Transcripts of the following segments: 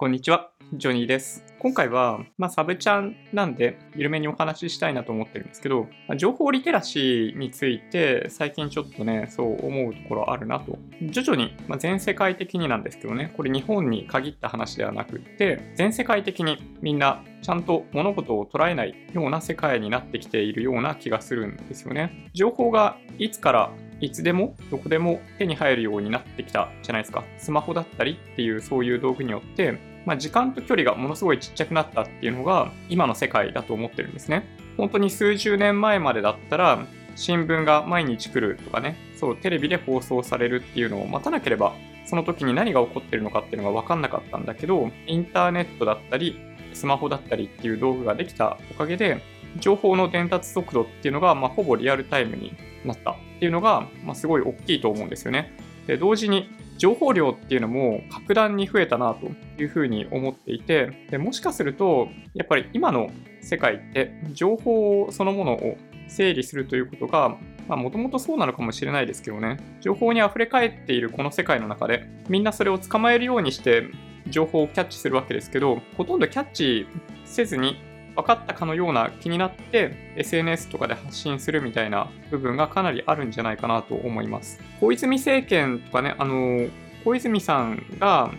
こんにちは、ジョニーです。今回は、まあ、サブチャンなんで、緩めにお話ししたいなと思ってるんですけど、まあ情報リテラシーについて、最近ちょっとね、そう思うところあるなと。徐々に、まあ、全世界的になんですけどね、これ日本に限った話ではなくって、全世界的にみんな、ちゃんと物事を捉えないような世界になってきているような気がするんですよね。情報がいつからいつでもどこでも手に入るようになってきたじゃないですか。スマホだったりっていうそういう道具によって、まあ、時間と距離がものすごいちっちゃくなったっていうのが今の世界だと思ってるんですね。本当に数十年前までだったら新聞が毎日来るとかね、そうテレビで放送されるっていうのを待たなければその時に何が起こってるのかっていうのが分かんなかったんだけど、インターネットだったり、スマホだったりっていう道具ができたおかげで、情報の伝達速度っていうのが、まあ、ほぼリアルタイムになったっていうのが、まあ、すごい大きいと思うんですよね。で同時に情報量っていうのも格段に増えたなというふうに思っていてでもしかするとやっぱり今の世界って情報そのものを整理するということがもともとそうなのかもしれないですけどね。情報に溢れ返っているこの世界の中でみんなそれを捕まえるようにして情報をキャッチするわけですけどほとんどキャッチせずに分かったかのような気になって SNS とかで発信するみたいな部分がかなりあるんじゃないかなと思います。小泉政権とかね、あの、小泉さんが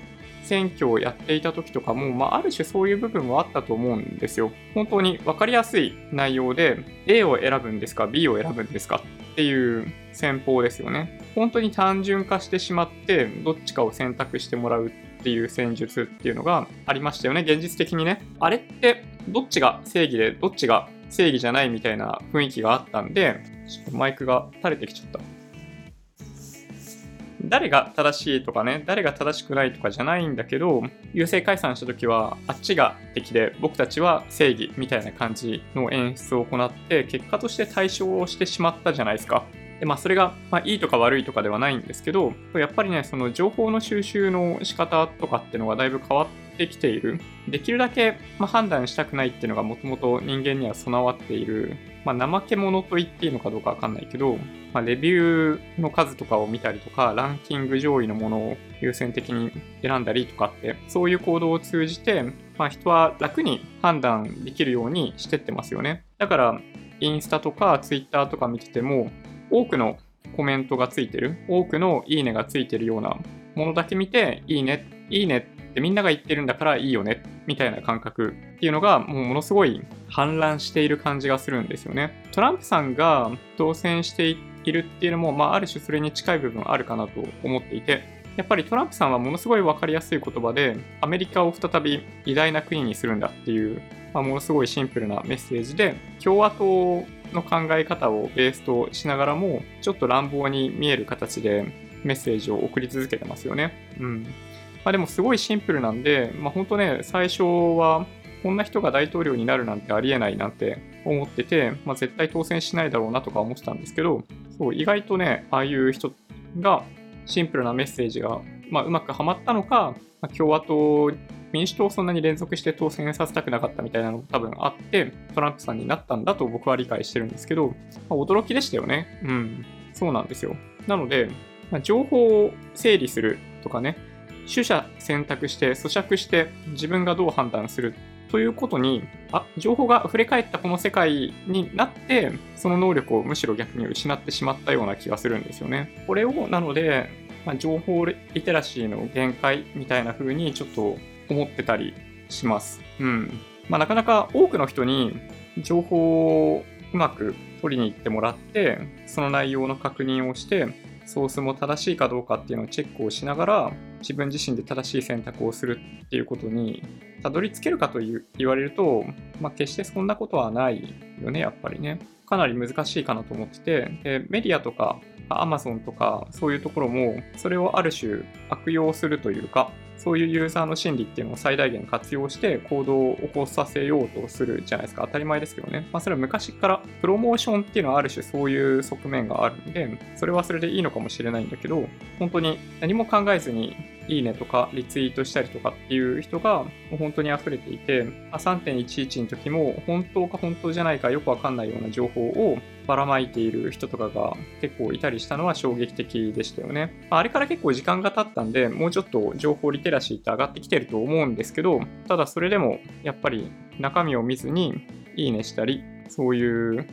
選挙をやっていた時とかも、まあ、ある種そういう部分はあったと思うんですよ。本当に分かりやすい内容で A を選ぶんですか B を選ぶんですかっていう戦法ですよね。本当に単純化してしまってどっちかを選択してもらうっていう戦術っていうのがありましたよね、現実的にね。あれってどっちが正義でどっちが正義じゃないみたいな雰囲気があったんで、ちょっとマイクが垂れてきちゃった。誰が正しいとかね、誰が正しくないとかじゃないんだけど、優勢解散した時は、あっちが敵で、僕たちは正義みたいな感じの演出を行って、結果として対象をしてしまったじゃないですか。でまあ、それが、まあ、いいとか悪いとかではないんですけど、やっぱりね、その情報の収集の仕方とかっていうのがだいぶ変わってきている。できるだけ、まあ、判断したくないっていうのがもともと人間には備わっている、まあ、怠け者と言っていいのかどうかわかんないけど、まあ、レビューの数とかを見たりとか、ランキング上位のものを優先的に選んだりとかって、そういう行動を通じて、まあ、人は楽に判断できるようにしてってますよね。だから、インスタとかツイッターとか見てても、多くのコメントがついてる、多くのいいねがついてるようなものだけ見て、いいね、いいねってみんなが言ってるんだからいいよね、みたいな感覚っていうのが、もうものすごい氾濫している感じがするんですよね。トランプさんが当選しているっていうのも、まあ、ある種それに近い部分あるかなと思っていて、やっぱりトランプさんはものすごい分かりやすい言葉で、アメリカを再び偉大な国にするんだっていう、まあ、ものすごいシンプルなメッセージで、共和党の考え方をベースとしながらも、ちょっと乱暴に見える形でメッセージを送り続けてますよね。うん。まあでもすごいシンプルなんで、まあ本当ね、最初はこんな人が大統領になるなんてありえないなんて思ってて、まあ絶対当選しないだろうなとか思ってたんですけど、そう、意外とね、ああいう人がシンプルなメッセージが、まあ、うまくはまったのか、まあ、共和党、民主党をそんなに連続して当選させたくなかったみたいなのも多分あって、トランプさんになったんだと僕は理解してるんですけど、まあ、驚きでしたよね。うん。そうなんですよ。なので、まあ、情報を整理するとかね、取捨選択して咀嚼して自分がどう判断するということに、あ、情報が溢れ返ったこの世界になって、その能力をむしろ逆に失ってしまったような気がするんですよね。これを、なので、まあ、情報リテラシーの限界みたいな風にちょっと思ってたりします。うん。まあ、なかなか多くの人に情報をうまく取りに行ってもらって、その内容の確認をして、ソースも正しいかどうかっていうのをチェックをしながら、自分自身で正しい選択をするっていうことにたどり着けるかという言われると、まあ、決してそんなことはないよね、やっぱりね。かなり難しいかなと思ってて、でメディアとか Amazon とかそういうところも、それをある種悪用するというか、そういうユーザーの心理っていうのを最大限活用して行動を起こさせようとするじゃないですか。当たり前ですけどね。まあそれは昔からプロモーションっていうのはある種そういう側面があるんで、それはそれでいいのかもしれないんだけど、本当に何も考えずにいいねとかリツイートしたりとかっていう人が本当に溢れていて、3.11の時も本当か本当じゃないかよくわかんないような情報をばらまいている人とかが結構いたりしたのは衝撃的でしたよね。あれから結構時間が経ったんで、もうちょっと情報リテラシーって上がってきてると思うんですけど、ただそれでもやっぱり中身を見ずにいいねしたり、そういう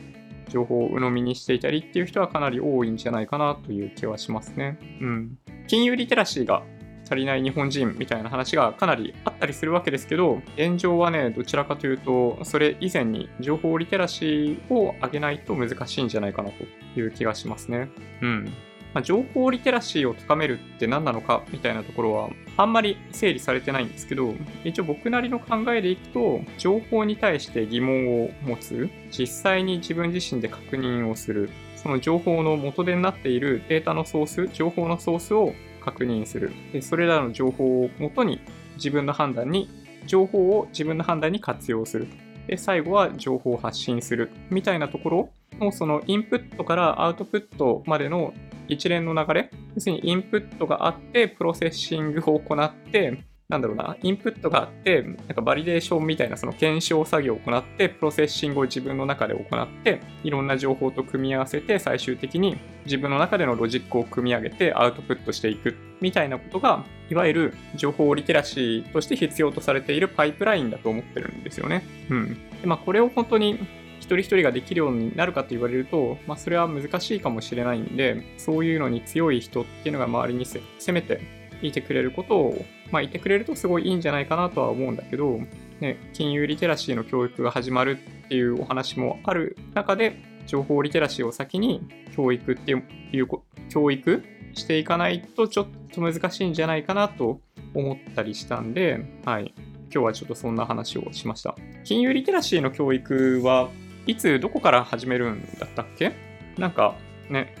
情報を鵜呑みにしていたりっていう人はかなり多いんじゃないかなという気はしますね。うん。金融リテラシーが足りない日本人みたいな話がかなりあったりするわけですけど、現状はね、どちらかというと、それ以前に情報リテラシーを上げないと難しいんじゃないかなという気がしますね。うん。まあ、情報リテラシーを高めるって何なのかみたいなところはあんまり整理されてないんですけど、一応僕なりの考えでいくと、情報に対して疑問を持つ、実際に自分自身で確認をする、その情報の元手になっているデータのソース、情報のソースを確認する。でそれらの情報をもとに自分の判断に、情報を自分の判断に活用する。で、最後は情報を発信する。みたいなところのそのインプットからアウトプットまでの一連の流れ、要するにインプットがあって、プロセッシングを行って、なんだろうな、インプットがあって、なんかバリデーションみたいなその検証作業を行って、プロセッシングを自分の中で行って、いろんな情報と組み合わせて、最終的に自分の中でのロジックを組み上げてアウトプットしていくみたいなことが、いわゆる情報リテラシーとして必要とされているパイプラインだと思ってるんですよね。うん。でまあ、これを本当に一人一人ができるようになるかと言われると、まあ、それは難しいかもしれないんで、そういうのに強い人っていうのが周りにせめていてくれることを、まあ、いてくれるとすごいいいんじゃないかなとは思うんだけど、ね、金融リテラシーの教育が始まるっていうお話もある中で、情報リテラシーを先に教育っていう、教育していかないとちょっと難しいんじゃないかなと思ったりしたんで、はい。今日はちょっとそんな話をしました。金融リテラシーの教育はいつどこから始めるんだったっけ？なんかね、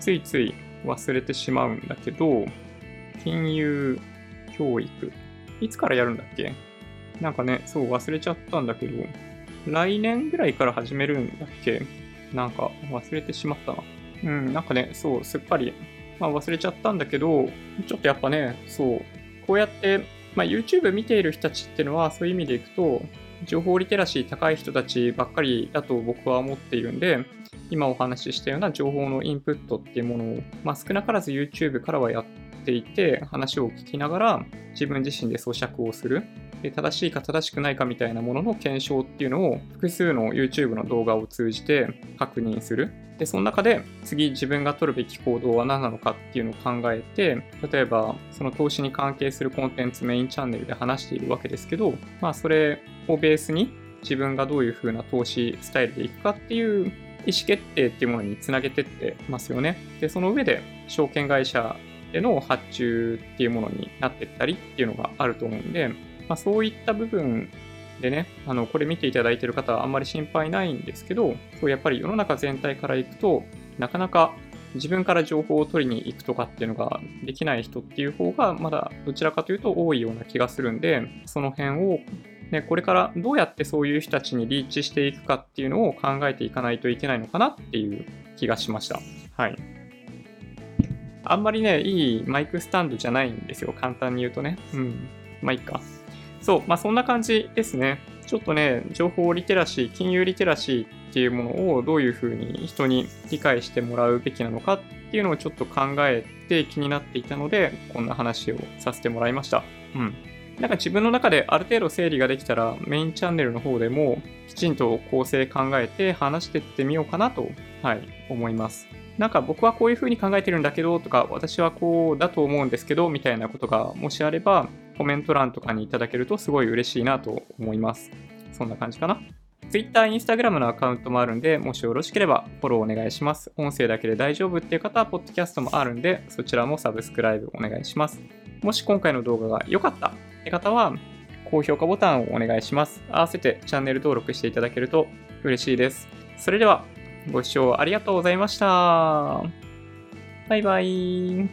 ついつい忘れてしまうんだけど、金融教育、いつからやるんだっけ？なんかね、そう忘れちゃったんだけど、来年ぐらいから始めるんだっけ？なんか忘れてしまったな。うん、なんかね、そう、すっかり、まあ、忘れちゃったんだけど、ちょっとやっぱね、そう、こうやって、まあ、YouTube 見ている人たちっていうのは、そういう意味でいくと、情報リテラシー高い人たちばっかりだと僕は思っているんで、今お話ししたような情報のインプットっていうものを、まあ、少なからず YouTube からはやっていて、話を聞きながら自分自身で咀嚼をする。で正しいか正しくないかみたいなものの検証っていうのを複数の YouTube の動画を通じて確認する。で、その中で次自分が取るべき行動は何なのかっていうのを考えて、例えばその投資に関係するコンテンツメインチャンネルで話しているわけですけど、まあそれをベースに自分がどういう風な投資スタイルでいくかっていう意思決定っていうものにつなげてってますよね。で、その上で証券会社での発注っていうものになってったりっていうのがあると思うんで、まあ、そういった部分でね、あの、これ見ていただいてる方はあんまり心配ないんですけど、そうやっぱり世の中全体からいくと、なかなか自分から情報を取りに行くとかっていうのができない人っていう方が、まだどちらかというと多いような気がするんで、その辺を、ね、これからどうやってそういう人たちにリーチしていくかっていうのを考えていかないといけないのかなっていう気がしました。はい。あんまりね、いいマイクスタンドじゃないんですよ。簡単に言うとね。うん。まあいいか。そう、まあそんな感じですね。ちょっとね、情報リテラシー、金融リテラシーっていうものをどういうふうに人に理解してもらうべきなのかっていうのをちょっと考えて気になっていたので、こんな話をさせてもらいました。うん。なんか自分の中である程度整理ができたら、メインチャンネルの方でもきちんと構成考えて話してってみようかなと、はい、思います。なんか僕はこういうふうに考えてるんだけどとか、私はこうだと思うんですけど、みたいなことがもしあれば、コメント欄とかにいただけるとすごい嬉しいなと思います。そんな感じかな。Twitter、Instagram のアカウントもあるんで、もしよろしければフォローお願いします。音声だけで大丈夫っていう方は、ポッドキャストもあるんで、そちらもサブスクライブお願いします。もし今回の動画が良かったって方は、高評価ボタンをお願いします。合わせてチャンネル登録していただけると嬉しいです。それでは、ご視聴ありがとうございました。バイバイ。